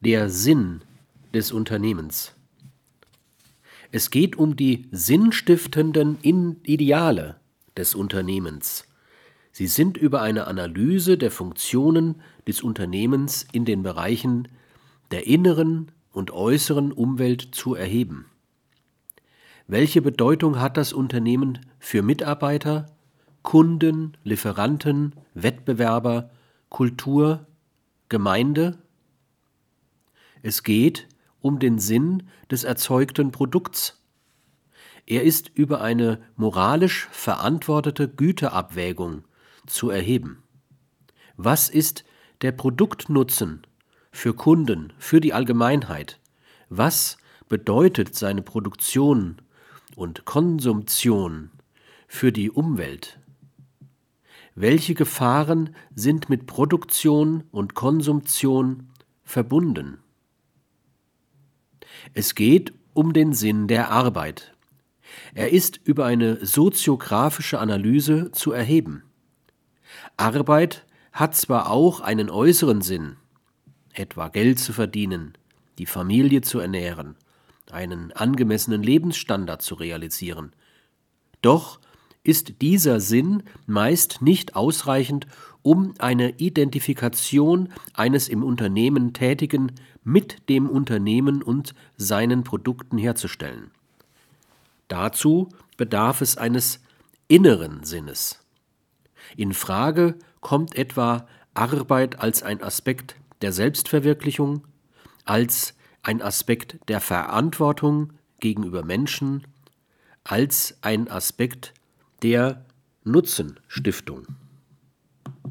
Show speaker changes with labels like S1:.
S1: der Sinn des Unternehmens. Es geht um die sinnstiftenden Ideale des Unternehmens. Sie sind über eine Analyse der Funktionen des Unternehmens in den Bereichen der inneren und äußeren Umwelt zu erheben. Welche Bedeutung hat das Unternehmen für Mitarbeiter, Kunden, Lieferanten, Wettbewerber, Kultur, Gemeinde? Es geht um den Sinn des erzeugten Produkts. Er ist über eine moralisch verantwortete Güteabwägung zu erheben. Was ist der Produktnutzen für Kunden, für die Allgemeinheit? Was bedeutet seine Produktion und Konsumtion für die Umwelt? Welche Gefahren sind mit Produktion und Konsumtion verbunden? Es geht um den Sinn der Arbeit. Er ist über eine soziografische Analyse zu erheben. Arbeit hat zwar auch einen äußeren Sinn, etwa Geld zu verdienen, die Familie zu ernähren, einen angemessenen Lebensstandard zu realisieren. Doch ist dieser Sinn meist nicht ausreichend, um eine Identifikation eines im Unternehmen Tätigen mit dem Unternehmen und seinen Produkten herzustellen. Dazu bedarf es eines inneren Sinnes. In Frage kommt etwa Arbeit als ein Aspekt der Selbstverwirklichung, als ein Aspekt der Verantwortung gegenüber Menschen, als ein Aspekt der Nutzenstiftung.